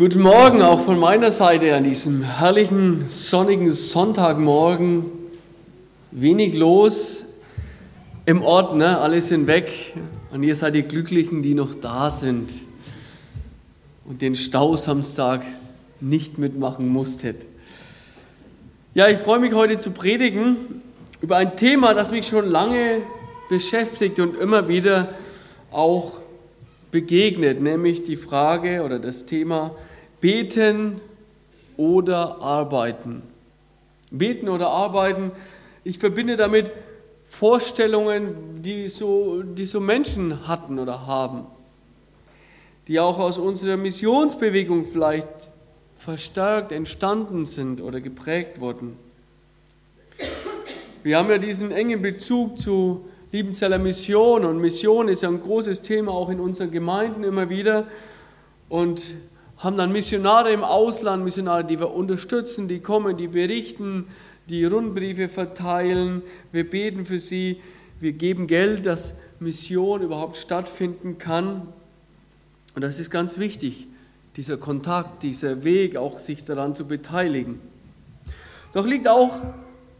Guten Morgen auch von meiner Seite an diesem herrlichen sonnigen Sonntagmorgen. Wenig los im Ort, ne? alle sind weg und ihr seid die Glücklichen, die noch da sind und den Stausamstag nicht mitmachen musstet. Ja, ich freue mich heute zu predigen über ein Thema, das mich schon lange beschäftigt und immer wieder auch begegnet, nämlich die Frage oder das Thema Beten oder Arbeiten. Beten oder Arbeiten, ich verbinde damit Vorstellungen, die so, die so Menschen hatten oder haben, die auch aus unserer Missionsbewegung vielleicht verstärkt entstanden sind oder geprägt wurden. Wir haben ja diesen engen Bezug zu Liebenzeller Mission und Mission ist ja ein großes Thema auch in unseren Gemeinden immer wieder. Und haben dann Missionare im Ausland, Missionare, die wir unterstützen, die kommen, die berichten, die Rundbriefe verteilen, wir beten für sie, wir geben Geld, dass Mission überhaupt stattfinden kann. Und das ist ganz wichtig, dieser Kontakt, dieser Weg, auch sich daran zu beteiligen. Doch liegt auch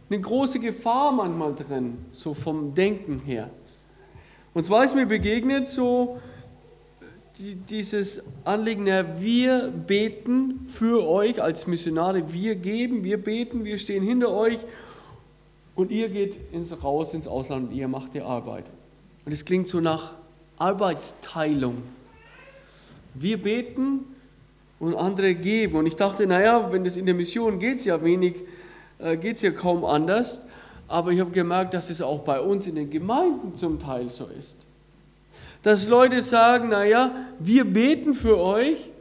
eine große Gefahr manchmal drin, so vom Denken her. Und zwar ist mir begegnet so dieses Anliegen, wir beten für euch als Missionare, wir geben, wir beten, wir stehen hinter euch und ihr geht ins, raus ins Ausland und ihr macht die Arbeit. Und es klingt so nach Arbeitsteilung. Wir beten und andere geben. Und ich dachte, naja, wenn das in der Mission geht es ja wenig, äh, geht es ja kaum anders. Aber ich habe gemerkt, dass es auch bei uns in den Gemeinden zum Teil so ist dass Leute sagen, naja, wir beten für euch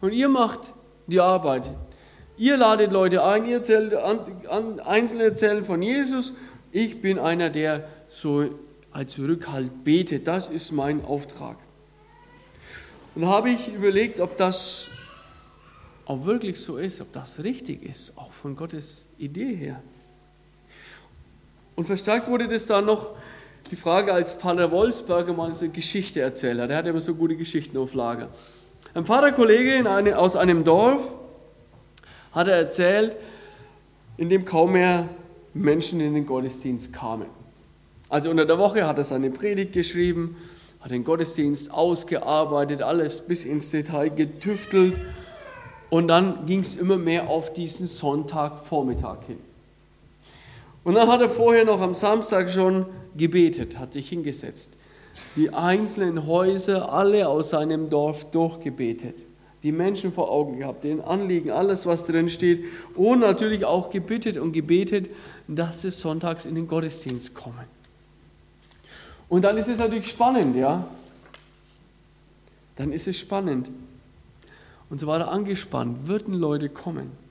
und ihr macht die Arbeit. Ihr ladet Leute ein, ihr erzählt, Einzelne erzählen von Jesus. Ich bin einer, der so als Rückhalt betet. Das ist mein Auftrag. Und da habe ich überlegt, ob das auch wirklich so ist, ob das richtig ist, auch von Gottes Idee her. Und verstärkt wurde das dann noch die Frage, als Pfarrer Wolfsberger mal so eine Geschichte erzählt hat. Er hat immer so gute Geschichten auf Lager. Ein Pfarrerkollege eine, aus einem Dorf hat er erzählt, in dem kaum mehr Menschen in den Gottesdienst kamen. Also unter der Woche hat er seine Predigt geschrieben, hat den Gottesdienst ausgearbeitet, alles bis ins Detail getüftelt und dann ging es immer mehr auf diesen Sonntagvormittag hin. Und dann hat er vorher noch am Samstag schon gebetet, hat sich hingesetzt. Die einzelnen Häuser, alle aus seinem Dorf durchgebetet. Die Menschen vor Augen gehabt, den Anliegen, alles, was drin steht. Und natürlich auch gebittet und gebetet, dass sie sonntags in den Gottesdienst kommen. Und dann ist es natürlich spannend, ja. Dann ist es spannend. Und so war er angespannt. Würden Leute kommen?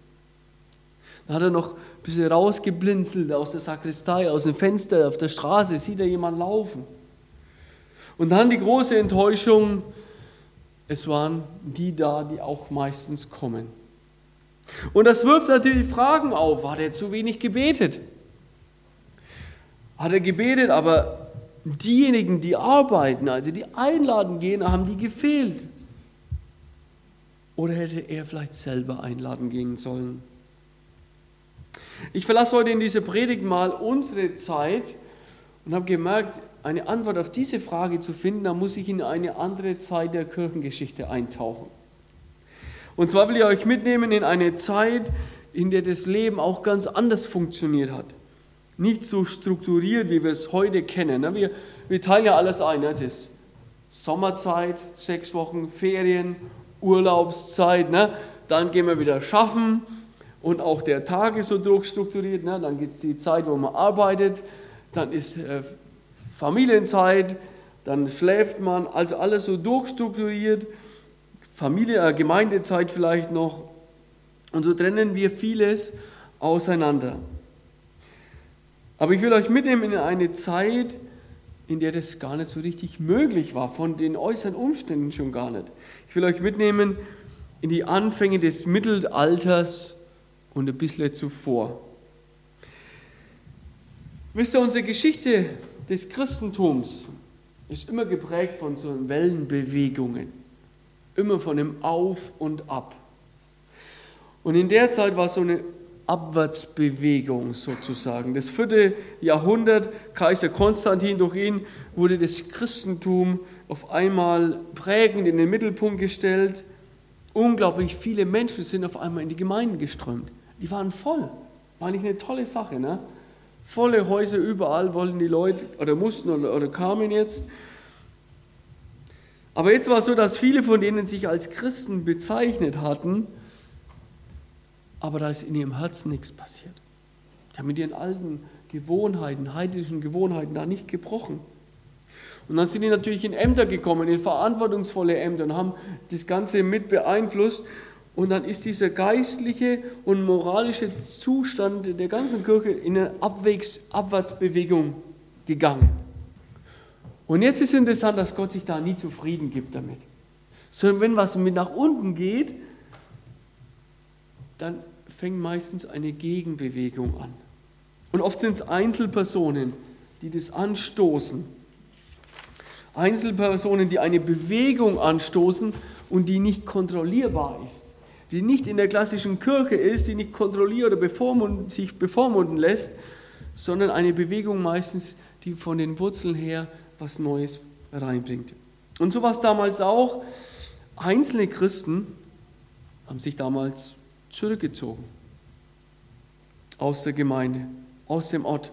Dann hat er noch ein bisschen rausgeblinzelt aus der Sakristei, aus dem Fenster auf der Straße, sieht er jemand laufen. Und dann die große Enttäuschung, es waren die da, die auch meistens kommen. Und das wirft natürlich Fragen auf. Hat er zu wenig gebetet? Hat er gebetet, aber diejenigen, die arbeiten, also die einladen gehen, haben die gefehlt? Oder hätte er vielleicht selber einladen gehen sollen? Ich verlasse heute in dieser Predigt mal unsere Zeit und habe gemerkt, eine Antwort auf diese Frage zu finden, da muss ich in eine andere Zeit der Kirchengeschichte eintauchen. Und zwar will ich euch mitnehmen in eine Zeit, in der das Leben auch ganz anders funktioniert hat. Nicht so strukturiert, wie wir es heute kennen. Wir, wir teilen ja alles ein. Es ist Sommerzeit, sechs Wochen Ferien, Urlaubszeit. Ne? Dann gehen wir wieder schaffen und auch der Tag ist so durchstrukturiert. Ne? Dann gibt es die Zeit, wo man arbeitet, dann ist äh, Familienzeit, dann schläft man, also alles so durchstrukturiert. Familie, äh, Gemeindezeit vielleicht noch. Und so trennen wir vieles auseinander. Aber ich will euch mitnehmen in eine Zeit, in der das gar nicht so richtig möglich war, von den äußeren Umständen schon gar nicht. Ich will euch mitnehmen in die Anfänge des Mittelalters und ein bisschen zuvor. Wisst ihr, unsere Geschichte des Christentums ist immer geprägt von so Wellenbewegungen, immer von dem Auf und Ab. Und in der Zeit war so eine Abwärtsbewegung sozusagen. Das vierte Jahrhundert, Kaiser Konstantin, durch ihn wurde das Christentum auf einmal prägend in den Mittelpunkt gestellt. Unglaublich viele Menschen sind auf einmal in die Gemeinden geströmt. Die waren voll. War nicht eine tolle Sache, ne? Volle Häuser überall wollten die Leute oder mussten oder, oder kamen jetzt. Aber jetzt war es so, dass viele von denen sich als Christen bezeichnet hatten, aber da ist in ihrem Herzen nichts passiert. Die haben mit ihren alten Gewohnheiten, heidnischen Gewohnheiten da nicht gebrochen. Und dann sind die natürlich in Ämter gekommen, in verantwortungsvolle Ämter und haben das Ganze mit beeinflusst. Und dann ist dieser geistliche und moralische Zustand der ganzen Kirche in eine Abwegs Abwärtsbewegung gegangen. Und jetzt ist interessant, dass Gott sich da nie zufrieden gibt damit. Sondern wenn was mit nach unten geht, dann fängt meistens eine Gegenbewegung an. Und oft sind es Einzelpersonen, die das anstoßen. Einzelpersonen, die eine Bewegung anstoßen und die nicht kontrollierbar ist, die nicht in der klassischen Kirche ist, die nicht kontrolliert oder bevormunden, sich bevormunden lässt, sondern eine Bewegung meistens, die von den Wurzeln her was Neues reinbringt. Und so war es damals auch. Einzelne Christen haben sich damals zurückgezogen aus der Gemeinde, aus dem Ort,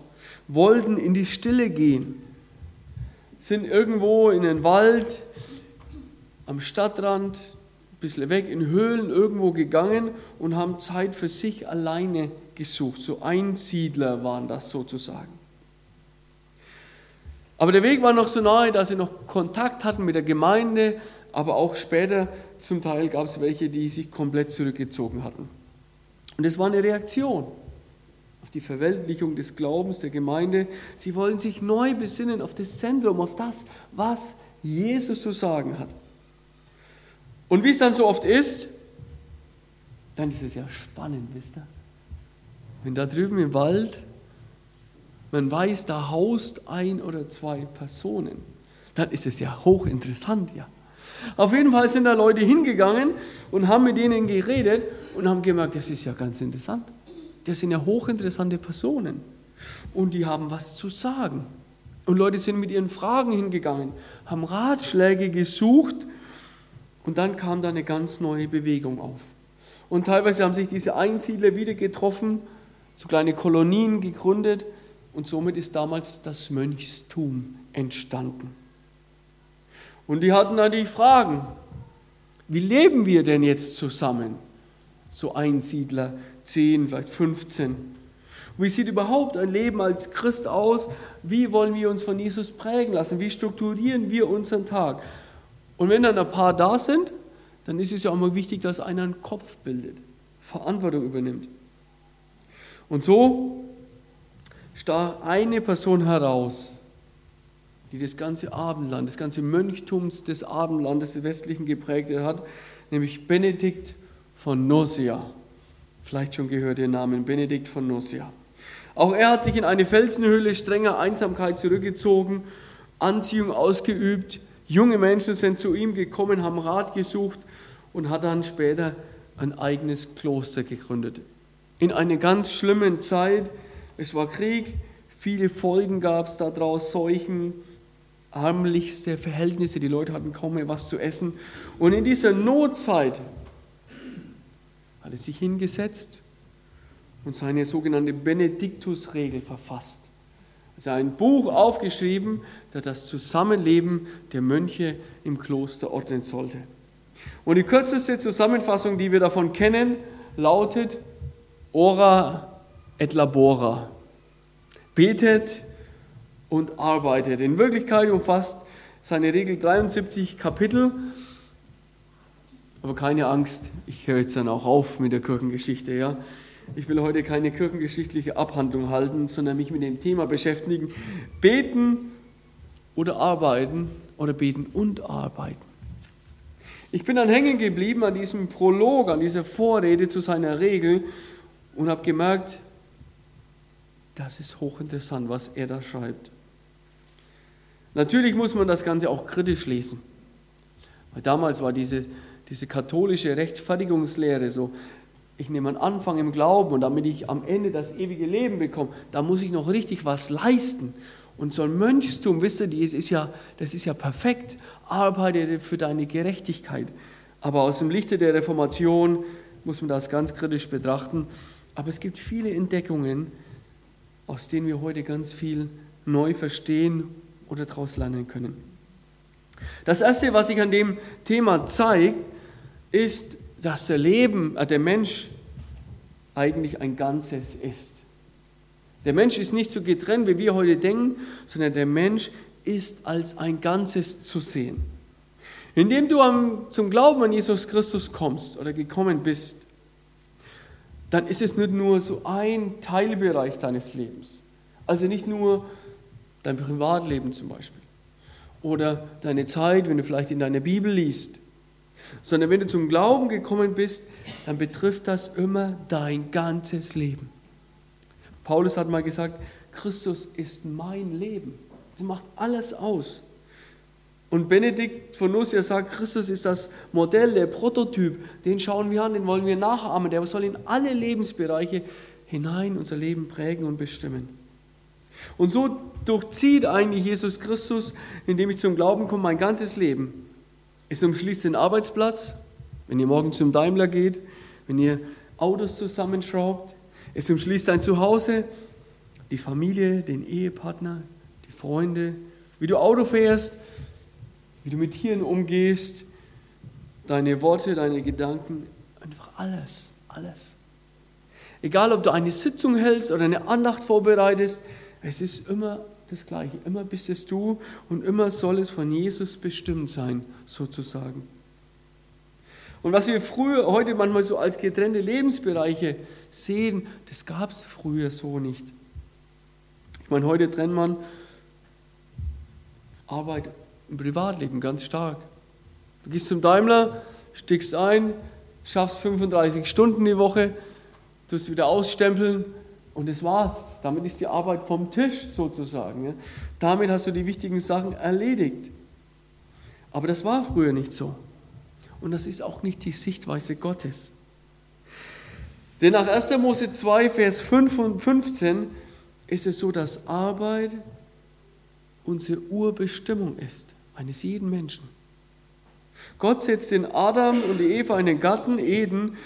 wollten in die Stille gehen, sind irgendwo in den Wald, am Stadtrand, bisschen weg, in Höhlen irgendwo gegangen und haben Zeit für sich alleine gesucht. So Einsiedler waren das sozusagen. Aber der Weg war noch so nahe, dass sie noch Kontakt hatten mit der Gemeinde, aber auch später zum Teil gab es welche, die sich komplett zurückgezogen hatten. Und es war eine Reaktion auf die Verweltlichung des Glaubens der Gemeinde. Sie wollen sich neu besinnen auf das Zentrum, auf das, was Jesus zu sagen hat. Und wie es dann so oft ist, dann ist es ja spannend, wisst ihr? Wenn da drüben im Wald, man weiß, da haust ein oder zwei Personen, dann ist es ja hochinteressant, ja. Auf jeden Fall sind da Leute hingegangen und haben mit denen geredet und haben gemerkt, das ist ja ganz interessant. Das sind ja hochinteressante Personen und die haben was zu sagen. Und Leute sind mit ihren Fragen hingegangen, haben Ratschläge gesucht und dann kam da eine ganz neue Bewegung auf. Und teilweise haben sich diese Einsiedler wieder getroffen, so kleine Kolonien gegründet und somit ist damals das Mönchstum entstanden. Und die hatten die Fragen, wie leben wir denn jetzt zusammen? So Einsiedler, 10, vielleicht 15. Wie sieht überhaupt ein Leben als Christ aus? Wie wollen wir uns von Jesus prägen lassen? Wie strukturieren wir unseren Tag? Und wenn dann ein paar da sind, dann ist es ja auch mal wichtig, dass einer einen Kopf bildet, Verantwortung übernimmt. Und so stach eine Person heraus, die das ganze Abendland, das ganze Mönchtums des Abendlandes des Westlichen geprägt hat, nämlich Benedikt von Nursia. Vielleicht schon gehört den Namen Benedikt von Nursia. Auch er hat sich in eine Felsenhöhle strenger Einsamkeit zurückgezogen, Anziehung ausgeübt. Junge Menschen sind zu ihm gekommen, haben Rat gesucht und hat dann später ein eigenes Kloster gegründet. In einer ganz schlimmen Zeit, es war Krieg, viele Folgen gab es daraus, Seuchen, ärmlichste Verhältnisse, die Leute hatten kaum mehr was zu essen. Und in dieser Notzeit hat er sich hingesetzt und seine sogenannte Benediktusregel verfasst. Also ein Buch aufgeschrieben, das das Zusammenleben der Mönche im Kloster ordnen sollte. Und die kürzeste Zusammenfassung, die wir davon kennen, lautet Ora et labora. Betet und arbeitet. In Wirklichkeit umfasst seine Regel 73 Kapitel. Aber keine Angst, ich höre jetzt dann auch auf mit der Kirchengeschichte. Ja? Ich will heute keine kirchengeschichtliche Abhandlung halten, sondern mich mit dem Thema beschäftigen. Beten oder arbeiten oder beten und arbeiten. Ich bin dann hängen geblieben an diesem Prolog, an dieser Vorrede zu seiner Regel und habe gemerkt, das ist hochinteressant, was er da schreibt. Natürlich muss man das Ganze auch kritisch lesen. Weil damals war diese, diese katholische Rechtfertigungslehre so, ich nehme einen Anfang im Glauben und damit ich am Ende das ewige Leben bekomme, da muss ich noch richtig was leisten. Und so ein Mönchstum, wisst ihr, das ist ja, das ist ja perfekt. Arbeite für deine Gerechtigkeit. Aber aus dem Lichte der Reformation muss man das ganz kritisch betrachten. Aber es gibt viele Entdeckungen, aus denen wir heute ganz viel neu verstehen oder daraus lernen können. Das Erste, was sich an dem Thema zeigt, ist, dass der Leben, äh, der Mensch eigentlich ein Ganzes ist. Der Mensch ist nicht so getrennt, wie wir heute denken, sondern der Mensch ist als ein Ganzes zu sehen. Indem du zum Glauben an Jesus Christus kommst oder gekommen bist, dann ist es nicht nur so ein Teilbereich deines Lebens. Also nicht nur dein Privatleben zum Beispiel oder deine Zeit, wenn du vielleicht in deiner Bibel liest, sondern wenn du zum Glauben gekommen bist, dann betrifft das immer dein ganzes Leben. Paulus hat mal gesagt, Christus ist mein Leben. Das macht alles aus. Und Benedikt von Nussia sagt, Christus ist das Modell, der Prototyp, den schauen wir an, den wollen wir nachahmen, der soll in alle Lebensbereiche hinein unser Leben prägen und bestimmen. Und so durchzieht eigentlich Jesus Christus, indem ich zum Glauben komme, mein ganzes Leben. Es umschließt den Arbeitsplatz, wenn ihr morgen zum Daimler geht, wenn ihr Autos zusammenschraubt. Es umschließt dein Zuhause, die Familie, den Ehepartner, die Freunde, wie du Auto fährst, wie du mit Tieren umgehst, deine Worte, deine Gedanken, einfach alles, alles. Egal, ob du eine Sitzung hältst oder eine Andacht vorbereitest, es ist immer das Gleiche. Immer bist es du und immer soll es von Jesus bestimmt sein, sozusagen. Und was wir früher, heute manchmal so als getrennte Lebensbereiche sehen, das gab es früher so nicht. Ich meine, heute trennt man Arbeit im Privatleben ganz stark. Du gehst zum Daimler, stickst ein, schaffst 35 Stunden die Woche, tust wieder ausstempeln, und das war's. Damit ist die Arbeit vom Tisch sozusagen. Damit hast du die wichtigen Sachen erledigt. Aber das war früher nicht so. Und das ist auch nicht die Sichtweise Gottes. Denn nach 1. Mose 2, Vers 5 und 15 ist es so, dass Arbeit unsere Urbestimmung ist, eines jeden Menschen. Gott setzt den Adam und die Eva in den Garten Eden,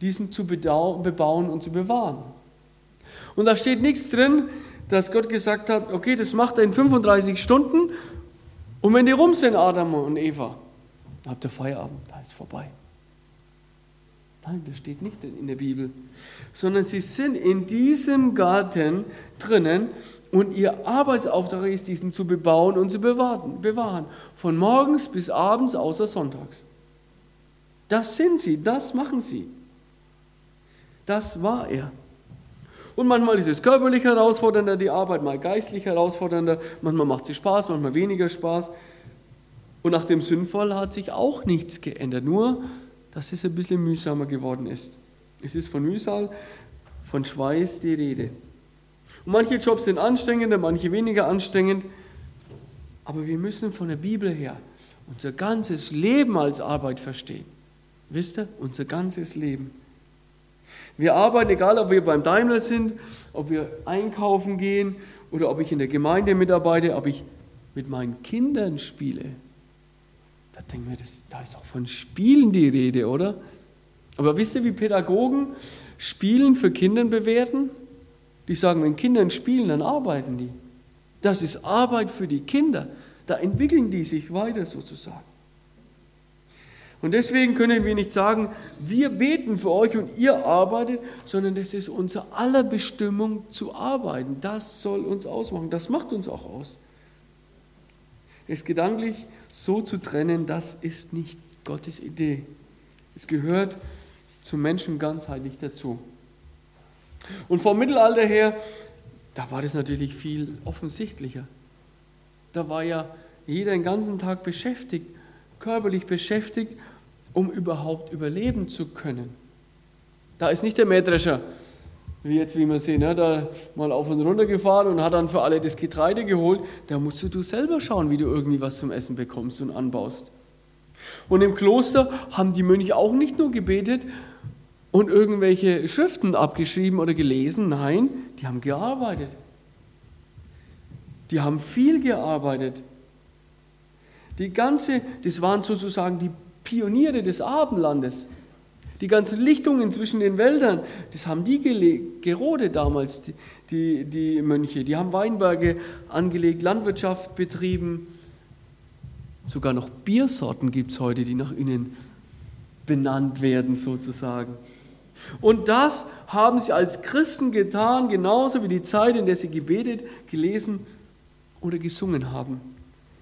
diesen zu bebauen und zu bewahren. Und da steht nichts drin, dass Gott gesagt hat, okay, das macht er in 35 Stunden und wenn die rum sind, Adam und Eva, dann habt ihr Feierabend, da ist vorbei. Nein, das steht nicht in der Bibel, sondern sie sind in diesem Garten drinnen und ihr Arbeitsauftrag ist, diesen zu bebauen und zu bewahren, bewahren. Von morgens bis abends außer sonntags. Das sind sie, das machen sie. Das war er. Und manchmal ist es körperlich herausfordernder, die Arbeit, mal geistlich herausfordernder, manchmal macht sie Spaß, manchmal weniger Spaß. Und nach dem Sündfall hat sich auch nichts geändert, nur dass es ein bisschen mühsamer geworden ist. Es ist von Mühsal, von Schweiß die Rede. Und manche Jobs sind anstrengender, manche weniger anstrengend, aber wir müssen von der Bibel her unser ganzes Leben als Arbeit verstehen. Wisst ihr, unser ganzes Leben. Wir arbeiten, egal ob wir beim Daimler sind, ob wir einkaufen gehen oder ob ich in der Gemeinde mitarbeite, ob ich mit meinen Kindern spiele. Denken wir, das, da ist auch von Spielen die Rede, oder? Aber wisst ihr, wie Pädagogen Spielen für Kinder bewerten? Die sagen, wenn Kinder spielen, dann arbeiten die. Das ist Arbeit für die Kinder. Da entwickeln die sich weiter sozusagen. Und deswegen können wir nicht sagen, wir beten für euch und ihr arbeitet, sondern das ist unsere aller Bestimmung zu arbeiten. Das soll uns ausmachen. Das macht uns auch aus. Es gedanklich so zu trennen, das ist nicht Gottes Idee. Es gehört zum Menschen ganzheitlich dazu. Und vom Mittelalter her, da war das natürlich viel offensichtlicher. Da war ja jeder den ganzen Tag beschäftigt körperlich beschäftigt, um überhaupt überleben zu können. Da ist nicht der Mähdrescher, wie jetzt, wie wir sehen, ne, da mal auf und runter gefahren und hat dann für alle das Getreide geholt. Da musst du selber schauen, wie du irgendwie was zum Essen bekommst und anbaust. Und im Kloster haben die Mönche auch nicht nur gebetet und irgendwelche Schriften abgeschrieben oder gelesen. Nein, die haben gearbeitet. Die haben viel gearbeitet. Die ganze, das waren sozusagen die Pioniere des Abendlandes. Die ganzen Lichtungen zwischen den Wäldern, das haben die gerodet damals, die, die, die Mönche. Die haben Weinberge angelegt, Landwirtschaft betrieben. Sogar noch Biersorten gibt es heute, die nach ihnen benannt werden sozusagen. Und das haben sie als Christen getan, genauso wie die Zeit, in der sie gebetet, gelesen oder gesungen haben.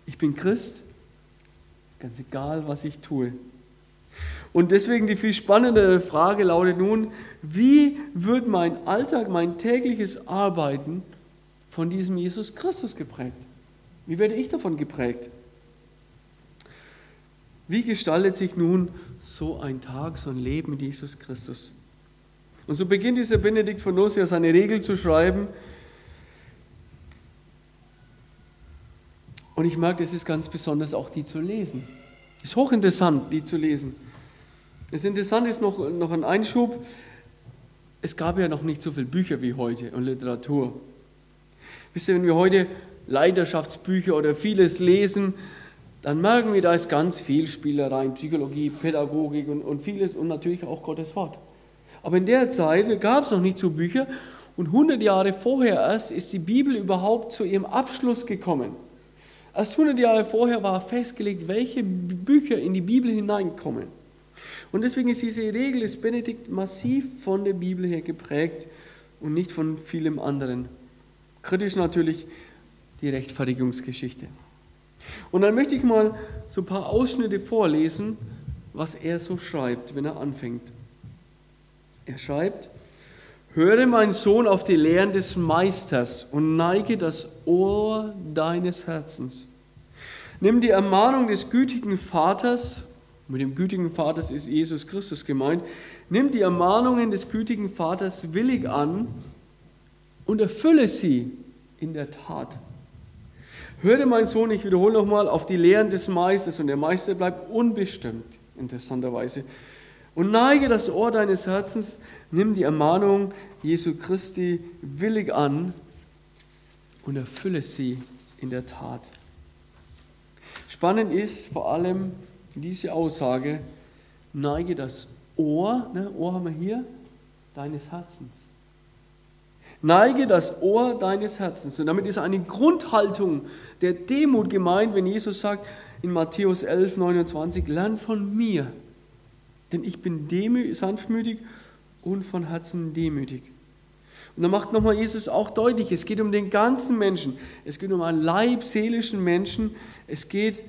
Ich bin Christ, ganz egal, was ich tue. Und deswegen die viel spannendere Frage lautet nun, wie wird mein Alltag, mein tägliches Arbeiten von diesem Jesus Christus geprägt? Wie werde ich davon geprägt? Wie gestaltet sich nun so ein Tag, so ein Leben mit Jesus Christus? Und so beginnt dieser Benedikt von Nursia seine Regel zu schreiben. Und ich merke, es ist ganz besonders auch die zu lesen. Ist hochinteressant, die zu lesen. Das Interessante ist noch, noch ein Einschub. Es gab ja noch nicht so viele Bücher wie heute und Literatur. Wisst ihr, wenn wir heute Leidenschaftsbücher oder vieles lesen, dann merken wir, da ist ganz viel Spielereien, Psychologie, Pädagogik und, und vieles und natürlich auch Gottes Wort. Aber in der Zeit gab es noch nicht so Bücher und 100 Jahre vorher erst ist die Bibel überhaupt zu ihrem Abschluss gekommen. Erst 100 Jahre vorher war festgelegt, welche Bücher in die Bibel hineinkommen. Und deswegen ist diese Regel des Benedikt massiv von der Bibel her geprägt und nicht von vielem anderen. Kritisch natürlich die Rechtfertigungsgeschichte. Und dann möchte ich mal so ein paar Ausschnitte vorlesen, was er so schreibt, wenn er anfängt. Er schreibt, höre mein Sohn auf die Lehren des Meisters und neige das Ohr deines Herzens. Nimm die Ermahnung des gütigen Vaters mit dem gütigen Vater ist Jesus Christus gemeint. Nimm die Ermahnungen des gütigen Vaters willig an und erfülle sie in der Tat. Hörte mein Sohn, ich wiederhole nochmal, auf die Lehren des Meisters und der Meister bleibt unbestimmt, interessanterweise. Und neige das Ohr deines Herzens, nimm die Ermahnung Jesu Christi willig an und erfülle sie in der Tat. Spannend ist vor allem, diese Aussage, neige das Ohr, ne, Ohr haben wir hier, deines Herzens. Neige das Ohr deines Herzens. Und damit ist eine Grundhaltung der Demut gemeint, wenn Jesus sagt in Matthäus 11, 29, lern von mir, denn ich bin sanftmütig und von Herzen demütig. Und dann macht nochmal Jesus auch deutlich, es geht um den ganzen Menschen. Es geht um einen leibseelischen Menschen. Es geht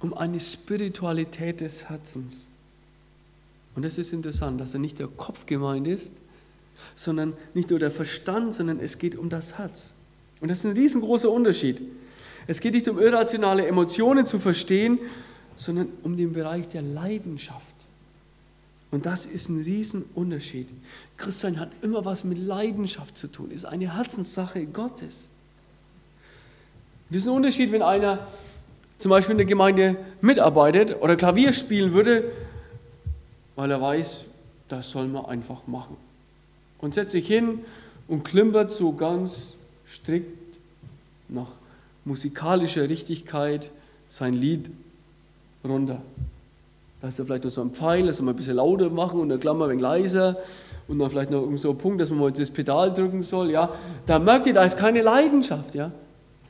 um eine Spiritualität des Herzens. Und das ist interessant, dass er nicht der Kopf gemeint ist, sondern nicht nur der Verstand, sondern es geht um das Herz. Und das ist ein riesengroßer Unterschied. Es geht nicht um irrationale Emotionen zu verstehen, sondern um den Bereich der Leidenschaft. Und das ist ein Riesenunterschied. Christsein hat immer was mit Leidenschaft zu tun, ist eine Herzenssache Gottes. Das ist ein Unterschied, wenn einer zum Beispiel in der Gemeinde mitarbeitet oder Klavier spielen würde, weil er weiß, das soll man einfach machen. Und setzt sich hin und klimpert so ganz strikt nach musikalischer Richtigkeit sein Lied runter. Da ist er vielleicht noch so ein Pfeil, das soll man ein bisschen lauter machen und der Klammer ein wenig leiser und dann vielleicht noch irgend so ein Punkt, dass man mal das Pedal drücken soll. Ja, da merkt ihr, da ist keine Leidenschaft. Ja,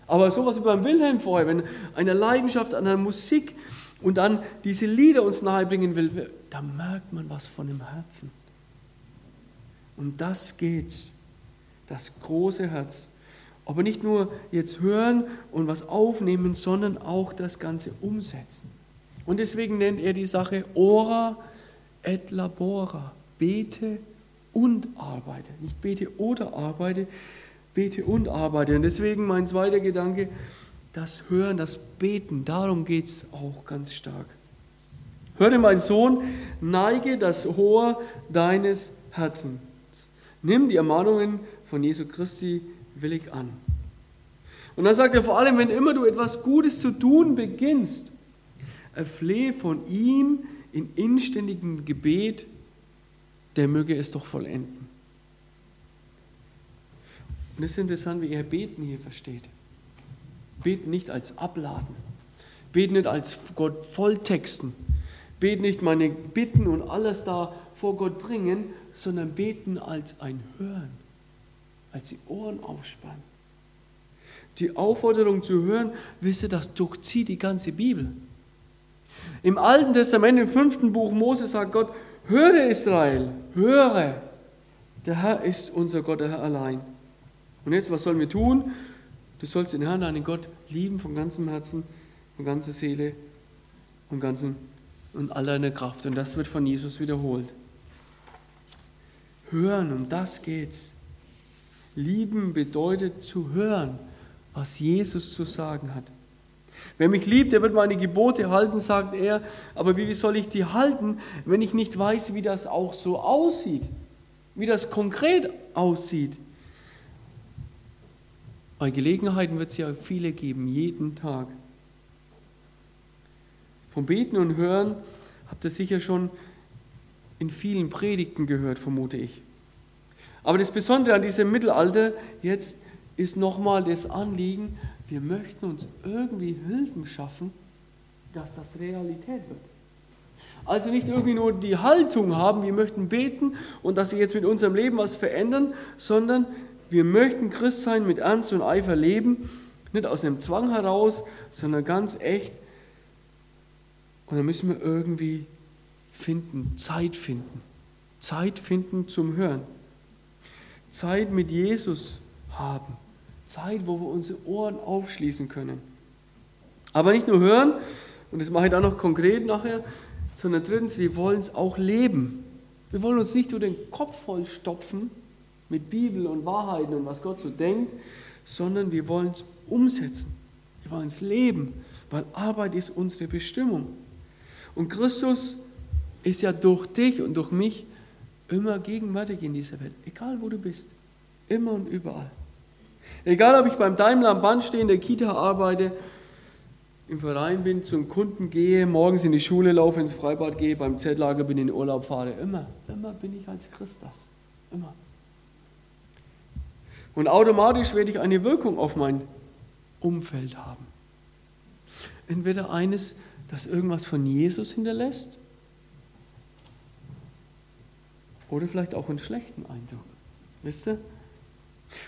aber sowas wie beim Wilhelm vorher, wenn eine Leidenschaft an der Musik und dann diese Lieder uns nahebringen will, da merkt man was von dem Herzen. Und das geht's, das große Herz. Aber nicht nur jetzt hören und was aufnehmen, sondern auch das Ganze umsetzen. Und deswegen nennt er die Sache ora et labora, bete und arbeite. Nicht bete oder arbeite, bete und arbeite. Und deswegen mein zweiter Gedanke, das Hören, das Beten, darum geht es auch ganz stark. Höre, mein Sohn, neige das Ohr deines Herzens. Nimm die Ermahnungen von Jesu Christi willig an. Und dann sagt er vor allem, wenn immer du etwas Gutes zu tun beginnst, erflehe von ihm in inständigem Gebet der möge es doch vollenden. Und es ist interessant, wie er Beten hier versteht. Beten nicht als Abladen, beten nicht als Gott volltexten, beten nicht meine Bitten und alles da vor Gott bringen, sondern beten als ein Hören, als die Ohren aufspannen. Die Aufforderung zu hören, wisst ihr, das durchzieht die ganze Bibel. Im Alten Testament, im fünften Buch Mose, sagt Gott, höre Israel, höre, der Herr ist unser Gott, der Herr allein. Und jetzt, was sollen wir tun? Du sollst den Herrn, deinen Gott, lieben von ganzem Herzen, von ganzer Seele und, ganzen, und all deiner Kraft. Und das wird von Jesus wiederholt. Hören, um das geht's. Lieben bedeutet zu hören, was Jesus zu sagen hat. Wer mich liebt, der wird meine Gebote halten, sagt er. Aber wie soll ich die halten, wenn ich nicht weiß, wie das auch so aussieht? Wie das konkret aussieht? Bei Gelegenheiten wird es ja viele geben, jeden Tag. Vom Beten und Hören habt ihr sicher schon in vielen Predigten gehört, vermute ich. Aber das Besondere an diesem Mittelalter jetzt ist nochmal das Anliegen, wir möchten uns irgendwie Hilfen schaffen, dass das Realität wird. Also nicht irgendwie nur die Haltung haben, wir möchten beten und dass wir jetzt mit unserem Leben was verändern, sondern wir möchten Christ sein, mit Ernst und Eifer leben, nicht aus einem Zwang heraus, sondern ganz echt. Und dann müssen wir irgendwie finden, Zeit finden. Zeit finden zum Hören. Zeit mit Jesus haben. Zeit, wo wir unsere Ohren aufschließen können. Aber nicht nur hören, und das mache ich dann noch konkret nachher, sondern drittens, wir wollen es auch leben. Wir wollen uns nicht nur den Kopf voll stopfen mit Bibel und Wahrheiten und was Gott so denkt, sondern wir wollen es umsetzen. Wir wollen es leben, weil Arbeit ist unsere Bestimmung. Und Christus ist ja durch dich und durch mich immer gegenwärtig in dieser Welt, egal wo du bist, immer und überall. Egal, ob ich beim Daimler am Band stehe, in der Kita arbeite, im Verein bin, zum Kunden gehe, morgens in die Schule laufe, ins Freibad gehe, beim Zeltlager bin, in den Urlaub fahre, immer, immer bin ich als Christ das. Immer. Und automatisch werde ich eine Wirkung auf mein Umfeld haben. Entweder eines, das irgendwas von Jesus hinterlässt, oder vielleicht auch einen schlechten Eindruck. Wisst ihr?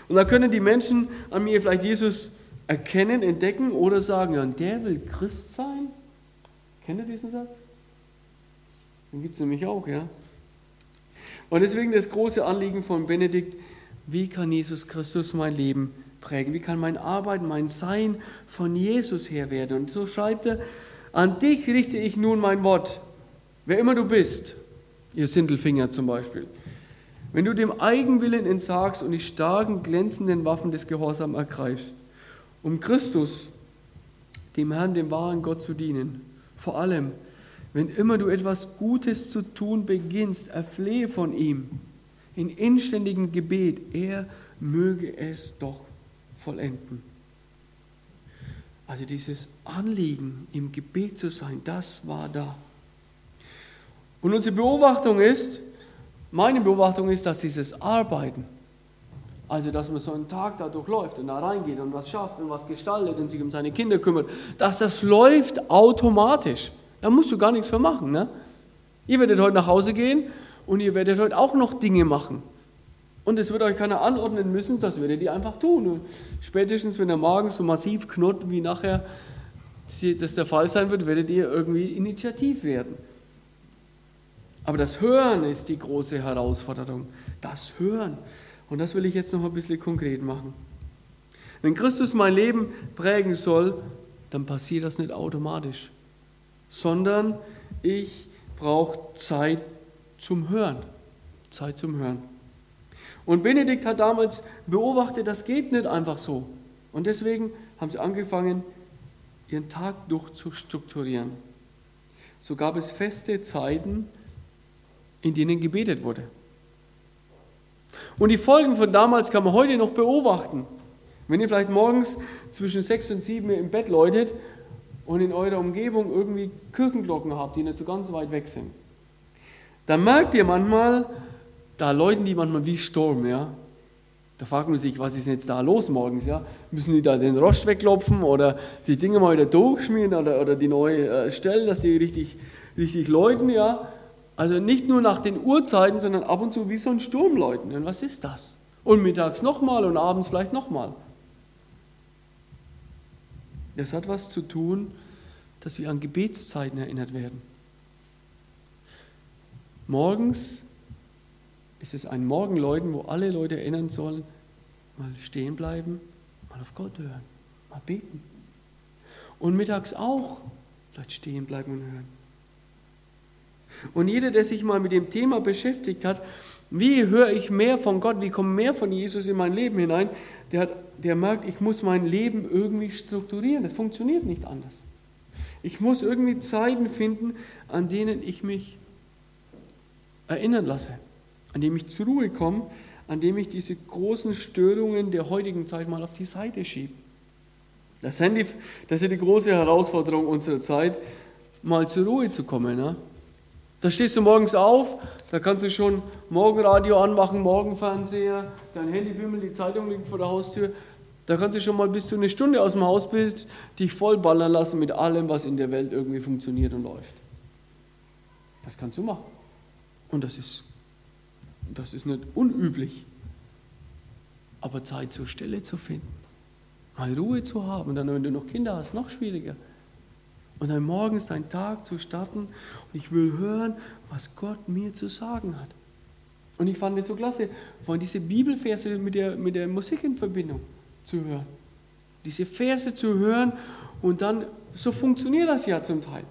Und da können die Menschen an mir vielleicht Jesus erkennen, entdecken oder sagen, ja, und der will Christ sein. Kennt ihr diesen Satz? Den gibt es nämlich auch, ja. Und deswegen das große Anliegen von Benedikt, wie kann Jesus Christus mein Leben prägen? Wie kann mein Arbeiten, mein Sein von Jesus her werden? Und so schreibt er, an dich richte ich nun mein Wort, wer immer du bist, ihr Sindelfinger zum Beispiel. Wenn du dem Eigenwillen entsagst und die starken, glänzenden Waffen des Gehorsams ergreifst, um Christus, dem Herrn, dem wahren Gott zu dienen, vor allem, wenn immer du etwas Gutes zu tun beginnst, erflehe von ihm, in inständigem Gebet, er möge es doch vollenden. Also dieses Anliegen, im Gebet zu sein, das war da. Und unsere Beobachtung ist, meine Beobachtung ist, dass dieses Arbeiten, also dass man so einen Tag da durchläuft und da reingeht und was schafft und was gestaltet und sich um seine Kinder kümmert, dass das läuft automatisch. Da musst du gar nichts für machen. Ne? Ihr werdet heute nach Hause gehen und ihr werdet heute auch noch Dinge machen. Und es wird euch keiner anordnen müssen, das werdet ihr einfach tun. Und spätestens, wenn der Magen so massiv knurrt, wie nachher das der Fall sein wird, werdet ihr irgendwie initiativ werden. Aber das Hören ist die große Herausforderung. Das Hören. Und das will ich jetzt noch ein bisschen konkret machen. Wenn Christus mein Leben prägen soll, dann passiert das nicht automatisch, sondern ich brauche Zeit zum Hören. Zeit zum Hören. Und Benedikt hat damals beobachtet, das geht nicht einfach so. Und deswegen haben sie angefangen, ihren Tag durchzustrukturieren. So gab es feste Zeiten, in denen gebetet wurde. Und die Folgen von damals kann man heute noch beobachten. Wenn ihr vielleicht morgens zwischen sechs und sieben im Bett läutet und in eurer Umgebung irgendwie Kirchenglocken habt, die nicht so ganz weit weg sind dann merkt ihr manchmal, da läuten die manchmal wie Sturm, ja. Da fragt man sich, was ist denn jetzt da los morgens, ja? Müssen die da den Rost wegklopfen oder die Dinge mal wieder durchschmieren oder, oder die neu äh, stellen, dass sie richtig, richtig läuten, ja? Also nicht nur nach den Uhrzeiten, sondern ab und zu wie so ein Sturm läuten. Und was ist das? Und mittags nochmal und abends vielleicht nochmal. Das hat was zu tun, dass wir an Gebetszeiten erinnert werden. Morgens ist es ein Morgenläuten, wo alle Leute erinnern sollen, mal stehen bleiben, mal auf Gott hören, mal beten. Und mittags auch vielleicht stehen bleiben und hören. Und jeder, der sich mal mit dem Thema beschäftigt hat, wie höre ich mehr von Gott, wie kommt mehr von Jesus in mein Leben hinein, der, der merkt, ich muss mein Leben irgendwie strukturieren. Das funktioniert nicht anders. Ich muss irgendwie Zeiten finden, an denen ich mich erinnern lasse, an denen ich zur Ruhe komme, an denen ich diese großen Störungen der heutigen Zeit mal auf die Seite schiebe. Das, Handy, das ist die große Herausforderung unserer Zeit, mal zur Ruhe zu kommen. Ne? Da stehst du morgens auf, da kannst du schon Morgenradio anmachen, Morgenfernseher, dein Handy bimmelt, die Zeitung liegt vor der Haustür. Da kannst du schon mal bis du eine Stunde aus dem Haus bist, dich vollballern lassen mit allem, was in der Welt irgendwie funktioniert und läuft. Das kannst du machen. Und das ist, das ist nicht unüblich. Aber Zeit zur Stelle zu finden, mal Ruhe zu haben, dann, wenn du noch Kinder hast, noch schwieriger und dann morgens deinen Tag zu starten und ich will hören, was Gott mir zu sagen hat. Und ich fand es so klasse, von diese Bibelverse mit der, mit der Musik in Verbindung zu hören. Diese Verse zu hören und dann, so funktioniert das ja zum Teil.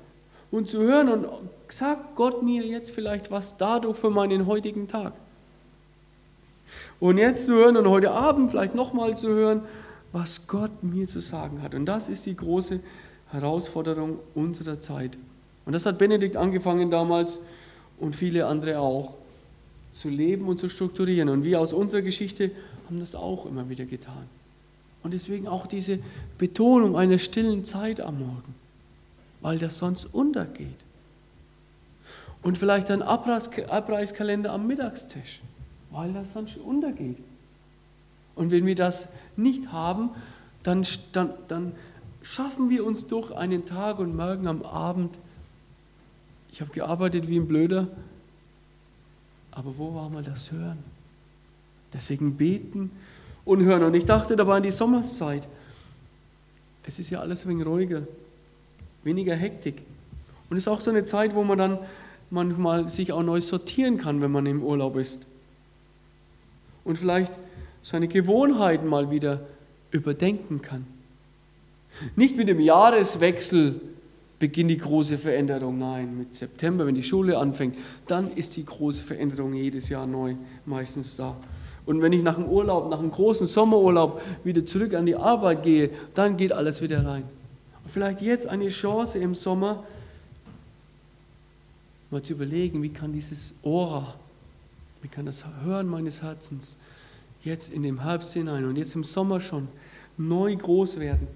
Und zu hören und sagt Gott mir jetzt vielleicht was dadurch für meinen heutigen Tag. Und jetzt zu hören und heute Abend vielleicht nochmal zu hören, was Gott mir zu sagen hat. Und das ist die große Herausforderung unserer Zeit. Und das hat Benedikt angefangen damals und viele andere auch, zu leben und zu strukturieren. Und wir aus unserer Geschichte haben das auch immer wieder getan. Und deswegen auch diese Betonung einer stillen Zeit am Morgen, weil das sonst untergeht. Und vielleicht ein Abreißkalender am Mittagstisch, weil das sonst untergeht. Und wenn wir das nicht haben, dann, dann, dann schaffen wir uns durch einen Tag und morgen am Abend, ich habe gearbeitet wie ein Blöder, aber wo war mal das Hören? Deswegen beten und hören. Und ich dachte dabei an die Sommerszeit. Es ist ja alles ein wenig ruhiger, weniger Hektik. Und es ist auch so eine Zeit, wo man dann manchmal sich auch neu sortieren kann, wenn man im Urlaub ist. Und vielleicht seine Gewohnheiten mal wieder überdenken kann. Nicht mit dem Jahreswechsel beginnt die große Veränderung, nein, mit September, wenn die Schule anfängt, dann ist die große Veränderung jedes Jahr neu meistens da. Und wenn ich nach dem Urlaub, nach einem großen Sommerurlaub wieder zurück an die Arbeit gehe, dann geht alles wieder rein. Und vielleicht jetzt eine Chance im Sommer, mal zu überlegen, wie kann dieses Ora, wie kann das Hören meines Herzens jetzt in dem Herbst hinein und jetzt im Sommer schon neu groß werden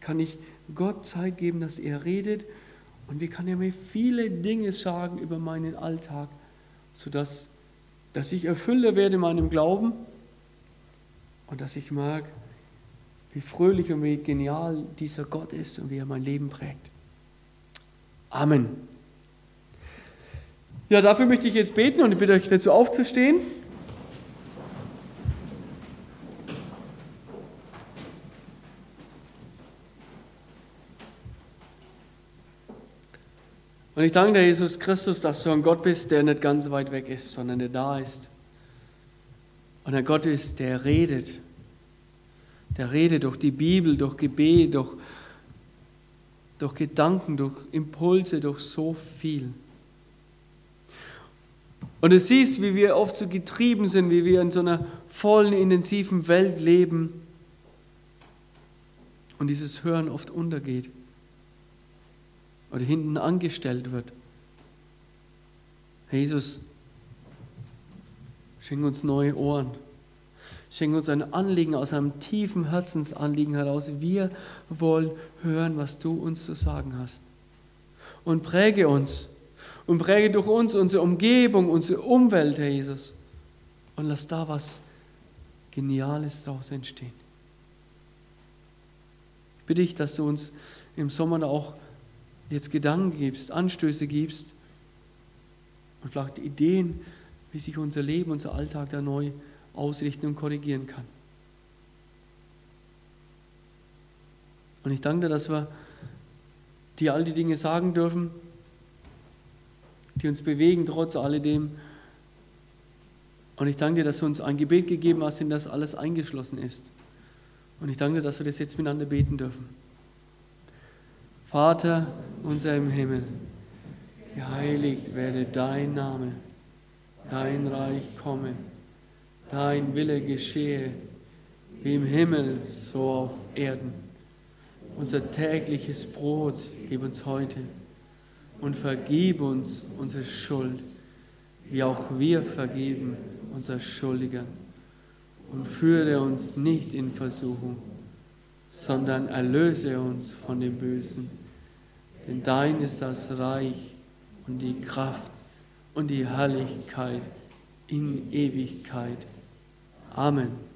kann ich Gott Zeit geben, dass er redet und wie kann er mir viele Dinge sagen über meinen Alltag, sodass dass ich erfüller werde in meinem Glauben und dass ich mag, wie fröhlich und wie genial dieser Gott ist und wie er mein Leben prägt. Amen. Ja, dafür möchte ich jetzt beten und ich bitte euch dazu aufzustehen. Und ich danke dir, Jesus Christus, dass du ein Gott bist, der nicht ganz weit weg ist, sondern der da ist. Und ein Gott ist, der redet. Der redet durch die Bibel, durch Gebet, durch, durch Gedanken, durch Impulse, durch so viel. Und du siehst, wie wir oft so getrieben sind, wie wir in so einer vollen, intensiven Welt leben und dieses Hören oft untergeht oder hinten angestellt wird. Jesus, schenk uns neue Ohren. Schenk uns ein Anliegen aus einem tiefen Herzensanliegen heraus. Wir wollen hören, was du uns zu sagen hast. Und präge uns und präge durch uns unsere Umgebung, unsere Umwelt, Herr Jesus. Und lass da was Geniales daraus entstehen. Ich bitte dich, dass du uns im Sommer auch jetzt Gedanken gibst, Anstöße gibst und vielleicht Ideen, wie sich unser Leben, unser Alltag da neu ausrichten und korrigieren kann. Und ich danke dir, dass wir dir all die Dinge sagen dürfen, die uns bewegen, trotz alledem. Und ich danke dir, dass du uns ein Gebet gegeben hast, in das alles eingeschlossen ist. Und ich danke dir, dass wir das jetzt miteinander beten dürfen. Vater unser im Himmel, geheiligt werde dein Name, dein Reich komme, dein Wille geschehe, wie im Himmel, so auf Erden. Unser tägliches Brot gib uns heute und vergib uns unsere Schuld, wie auch wir vergeben unser Schuldigern. Und führe uns nicht in Versuchung, sondern erlöse uns von dem Bösen. Denn dein ist das Reich und die Kraft und die Herrlichkeit in Ewigkeit. Amen.